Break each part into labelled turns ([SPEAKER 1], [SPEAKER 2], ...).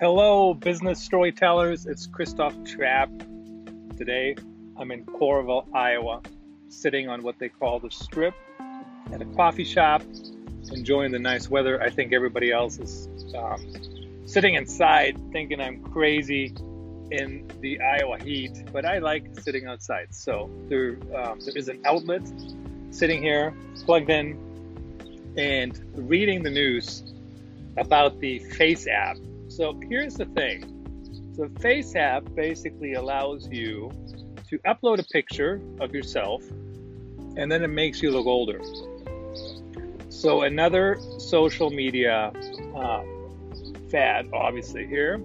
[SPEAKER 1] Hello, business storytellers. It's Christoph Trappe. Today, I'm in Coralville, Iowa, sitting on what they call the strip at a coffee shop, enjoying the nice weather. I think everybody else is um, sitting inside thinking I'm crazy in the Iowa heat, but I like sitting outside. So there, um, there is an outlet sitting here, plugged in, and reading the news about the FaceApp. So here's the thing. So FaceApp basically allows you to upload a picture of yourself and then it makes you look older. So another social media uh, fad, obviously here.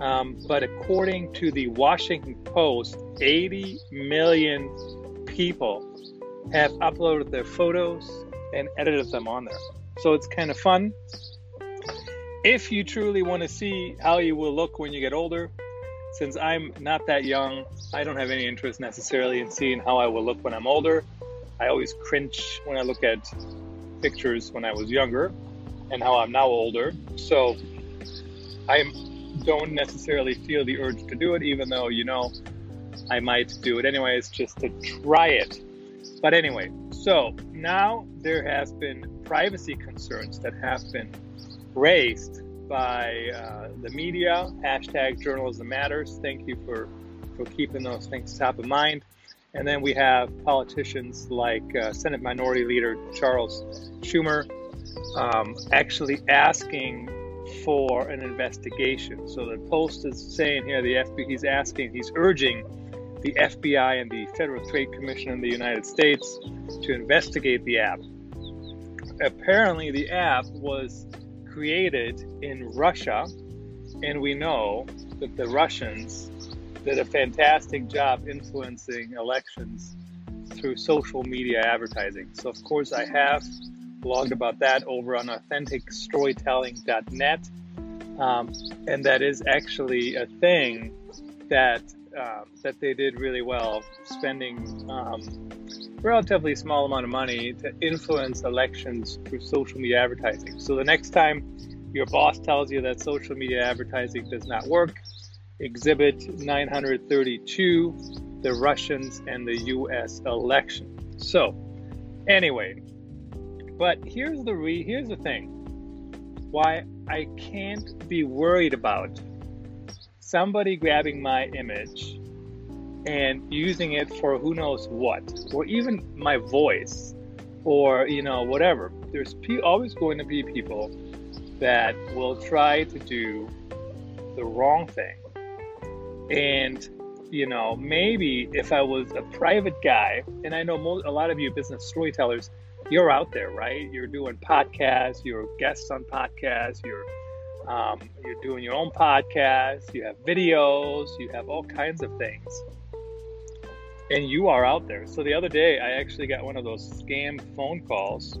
[SPEAKER 1] Um, but according to the Washington Post, 80 million people have uploaded their photos and edited them on there. So it's kind of fun. If you truly want to see how you will look when you get older, since I'm not that young, I don't have any interest necessarily in seeing how I will look when I'm older. I always cringe when I look at pictures when I was younger and how I'm now older. So I don't necessarily feel the urge to do it, even though, you know, I might do it anyways just to try it. But anyway, so now there has been privacy concerns that have been raised by uh, the media. Hashtag journalism matters. Thank you for, for keeping those things top of mind. And then we have politicians like uh, Senate Minority Leader Charles Schumer um, actually asking for an investigation. So the Post is saying here the FBI, he's asking, he's urging the FBI and the Federal Trade Commission in the United States to investigate the app. Apparently, the app was created in Russia, and we know that the Russians did a fantastic job influencing elections through social media advertising. So, of course, I have blogged about that over on authenticstorytelling.net. Um, and that is actually a thing that uh, that they did really well, spending um, relatively small amount of money to influence elections through social media advertising. So the next time your boss tells you that social media advertising does not work, Exhibit 932, the Russians and the U.S. election. So, anyway, but here's the re- here's the thing. Why I can't be worried about somebody grabbing my image and using it for who knows what, or even my voice, or you know whatever. There's always going to be people that will try to do the wrong thing, and you know maybe if I was a private guy, and I know most, a lot of you business storytellers you're out there, right? You're doing podcasts, you're guests on podcasts, you're um, you're doing your own podcast, you have videos, you have all kinds of things, and you are out there. So the other day, I actually got one of those scam phone calls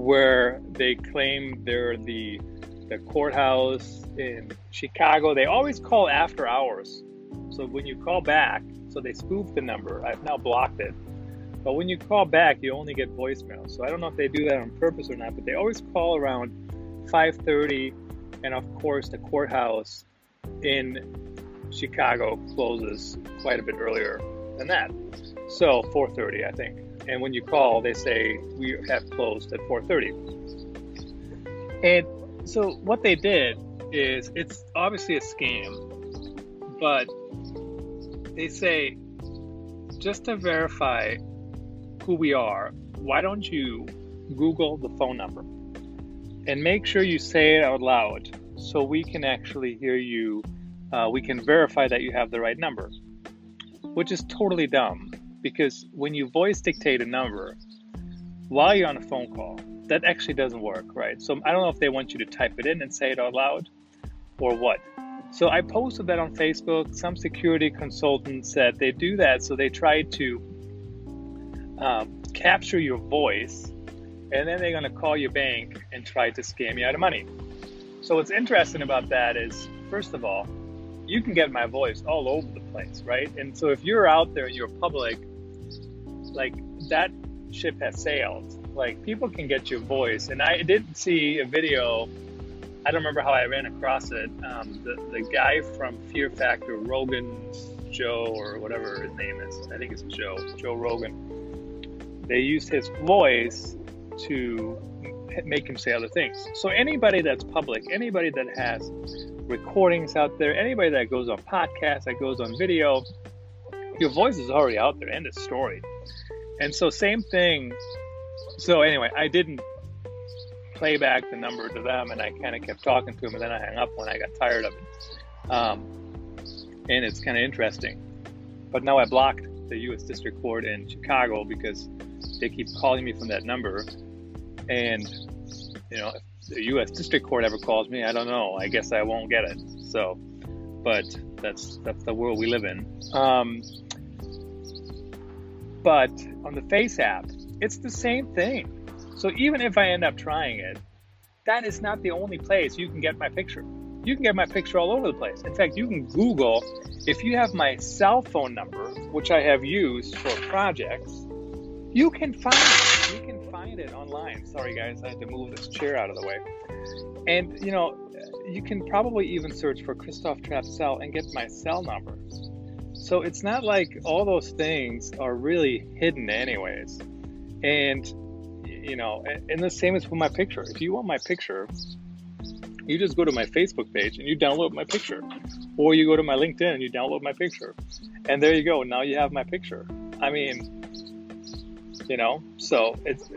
[SPEAKER 1] where they claim they're the the courthouse in Chicago. They always call after hours. So when you call back, so they spoof the number. I've now blocked it but when you call back, you only get voicemail. So I don't know if they do that on purpose or not, but they always call around 5:30, and of course the courthouse in Chicago closes quite a bit earlier than that. So 4:30, I think. And when you call, they say we have closed at 4:30. And so what they did is it's obviously a scam, but they say just to verify who we are, why don't you Google the phone number and make sure you say it out loud so we can actually hear you. Uh, we can verify that you have the right number, which is totally dumb because when you voice dictate a number while you're on a phone call, that actually doesn't work, right? So I don't know if they want you to type it in and say it out loud or what. So I posted that on Facebook. Some security consultants said they do that so they try to um, capture your voice, and then they're going to call your bank and try to scam you out of money. So, what's interesting about that is, first of all, you can get my voice all over the place, right? And so, if you're out there and you're public, like that ship has sailed. Like, people can get your voice. And I did see a video, I don't remember how I ran across it. Um, the the guy from Fear Factor, Rogan Joe or whatever his name is, I think it's Joe Joe Rogan. They used his voice to make him say other things. So anybody that's public, anybody that has recordings out there, anybody that goes on podcasts, that goes on video, your voice is already out there. End of story. And so same thing. So anyway, I didn't play back the number to them, and I kind of kept talking to them, and then I hung up when I got tired of it. Um, and it's kind of interesting. But now I blocked the U.S. District Court in Chicago because they keep calling me from that number, and you know, if the U.S. District Court ever calls me, I don't know. I guess I won't get it. So, but that's that's the world we live in. Um, but on the FaceApp, it's the same thing. So even if I end up trying it, that is not the only place you can get my picture. You can get my picture all over the place. In fact, you can Google if you have my cell phone number, which I have used for projects. You can find it. You can find it online. Sorry, guys, I had to move this chair out of the way. And you know, you can probably even search for Christoph Trappe cell and get my cell number. So it's not like all those things are really hidden, anyways. And you know, and the same is with my picture. If you want my picture, you just go to my Facebook page and you download my picture, or you go to my LinkedIn and you download my picture, and there you go. Now you have my picture. I mean, you know, so it's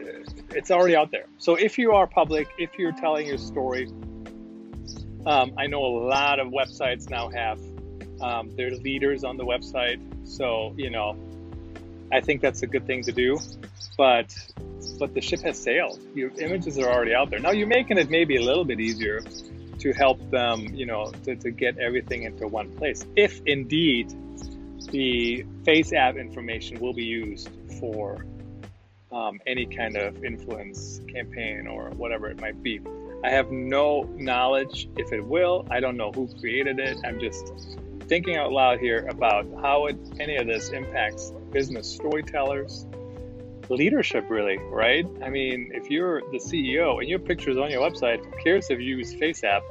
[SPEAKER 1] it's already out there. So if you are public, if you're telling your story, um, I know a lot of websites now have um, their leaders on the website. So you know, I think that's a good thing to do. But but the ship has sailed. Your images are already out there. Now you're making it maybe a little bit easier to help them, you know, to, to get everything into one place. If indeed the FaceApp information will be used for um, any kind of influence campaign or whatever it might be. I have no knowledge if it will. I don't know who created it. I'm just thinking out loud here about how it, any of this impacts business storytellers, leadership, really, right? I mean, if you're the CEO and your picture is on your website, who cares if you use FaceApp?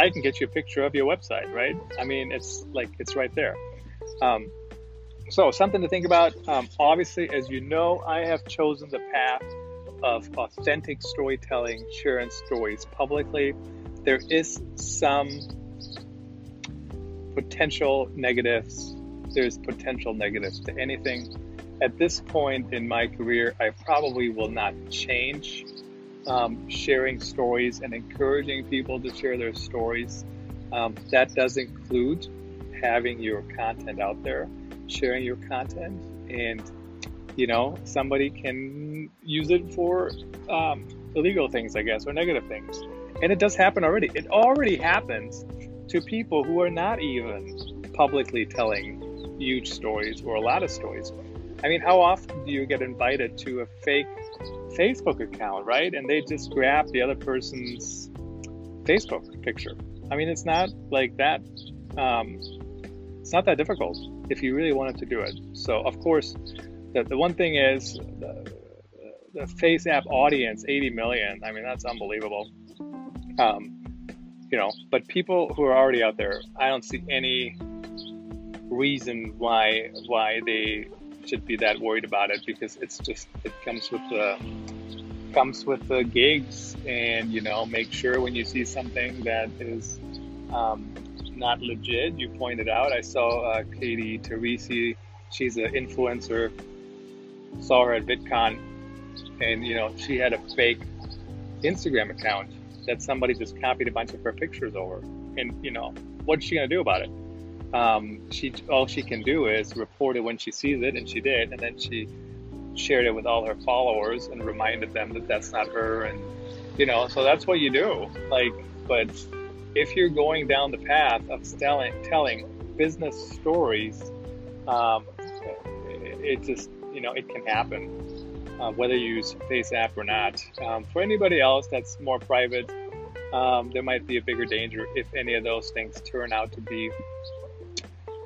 [SPEAKER 1] I can get you a picture of your website, right? I mean, it's like it's right there. Um, so, something to think about. Um, obviously, as you know, I have chosen the path of authentic storytelling, sharing stories publicly. There is some potential negatives. There's potential negatives to anything at this point in my career, I probably will not change um, sharing stories and encouraging people to share their stories. Um, that does include having your content out there, sharing your content, and you know somebody can use it for um, illegal things, I guess, or negative things. And it does happen already. It already happens to people who are not even publicly telling huge stories or a lot of stories. I mean, how often do you get invited to a fake Facebook account, right? And they just grab the other person's Facebook picture. I mean, it's not like that. Um, it's not that difficult if you really wanted to do it. So, of course, the, the one thing is the, the FaceApp audience, 80 million. I mean, that's unbelievable. Um, you know, but people who are already out there, I don't see any reason why why they should be that worried about it because it's just it comes with the comes with the gigs and you know make sure when you see something that is um, not legit you pointed out. I saw uh, katie teresi she's an influencer saw her at vidcon and you know she had a fake instagram account that somebody just copied a bunch of her pictures over. And you know what's she to do about it? Um, she all she can do is report it when she sees it, and she did, and then she shared it with all her followers and reminded them that that's not her, and you know, so that's what you do. Like, but if you're going down the path of telling telling business stories, um, it, just you know it can happen. Uh, whether you use FaceApp or not. Um, for anybody else that's more private, um, there might be a bigger danger if any of those things turn out to be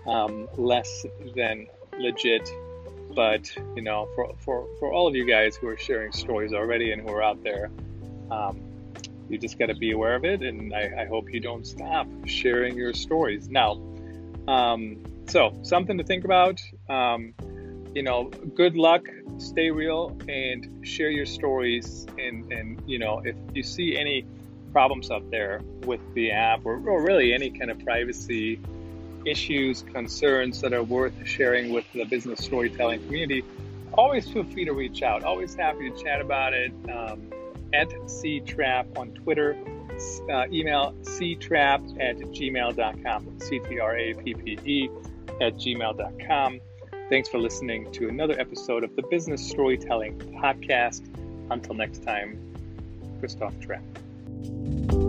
[SPEAKER 1] um, less than legit. But you know, for, for, for all of you guys who are sharing stories already and who are out there, um, you just got to be aware of it, and I, I, hope you don't stop sharing your stories. Now, um, so something to think about. Um, you know, good luck, stay real, and share your stories. And and you know, if you see any problems out there with the app, or, or really any kind of privacy issues, concerns that are worth sharing with the business storytelling community, always feel free to reach out. Always happy to chat about it. Um, at ctrap on Twitter, uh, email ctrappe at gmail.com, C-T-R-A-P-P-E at gmail.com. Thanks for listening to another episode of the Business Storytelling Podcast. Until next time, Christoph Trappe.